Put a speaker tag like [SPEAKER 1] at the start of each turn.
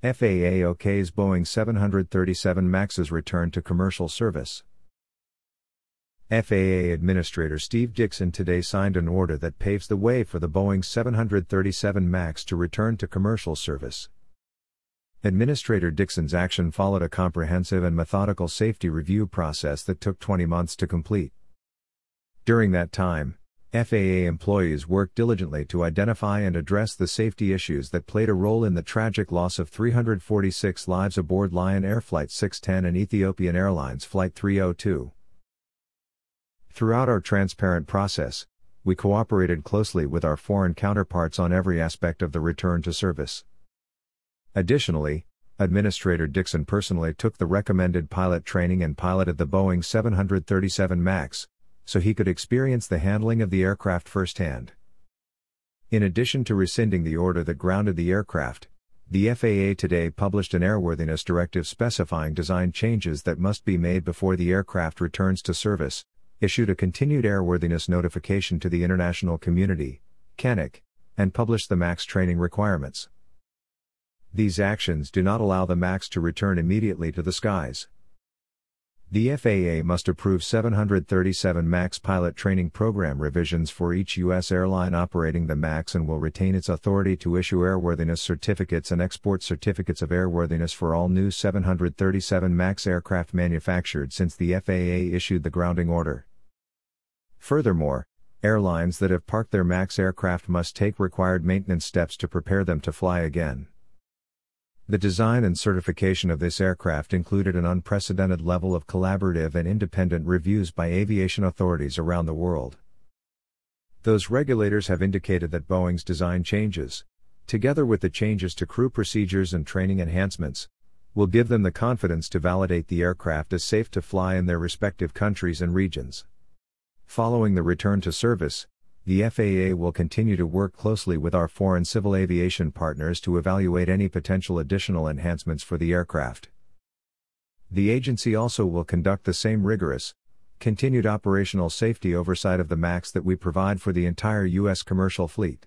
[SPEAKER 1] FAA OK's Boeing 737 MAX's return to commercial service. FAA Administrator Steve Dickson today signed an order that paves the way for the Boeing 737 MAX to return to commercial service. Administrator Dickson's action followed a comprehensive and methodical safety review process that took 20 months to complete. During that time, FAA employees worked diligently to identify and address the safety issues that played a role in the tragic loss of 346 lives aboard Lion Air Flight 610 and Ethiopian Airlines Flight 302. Throughout our transparent process, we cooperated closely with our foreign counterparts on every aspect of the return to service. Additionally, Administrator Dickson personally took the recommended pilot training and piloted the Boeing 737 MAX, so he could experience the handling of the aircraft firsthand. In addition to rescinding the order that grounded the aircraft, the FAA today published an airworthiness directive specifying design changes that must be made before the aircraft returns to service, issued a continued airworthiness notification to the international community, CANIC, and published the MAX training requirements. These actions do not allow the MAX to return immediately to the skies. The FAA must approve 737 MAX pilot training program revisions for each U.S. airline operating the MAX and will retain its authority to issue airworthiness certificates and export certificates of airworthiness for all new 737 MAX aircraft manufactured since the FAA issued the grounding order. Furthermore, airlines that have parked their MAX aircraft must take required maintenance steps to prepare them to fly again. The design and certification of this aircraft included an unprecedented level of collaborative and independent reviews by aviation authorities around the world. Those regulators have indicated that Boeing's design changes, together with the changes to crew procedures and training enhancements, will give them the confidence to validate the aircraft as safe to fly in their respective countries and regions. Following the return to service, the FAA will continue to work closely with our foreign civil aviation partners to evaluate any potential additional enhancements for the aircraft. The agency also will conduct the same rigorous, continued operational safety oversight of the MAX that we provide for the entire U.S. commercial fleet.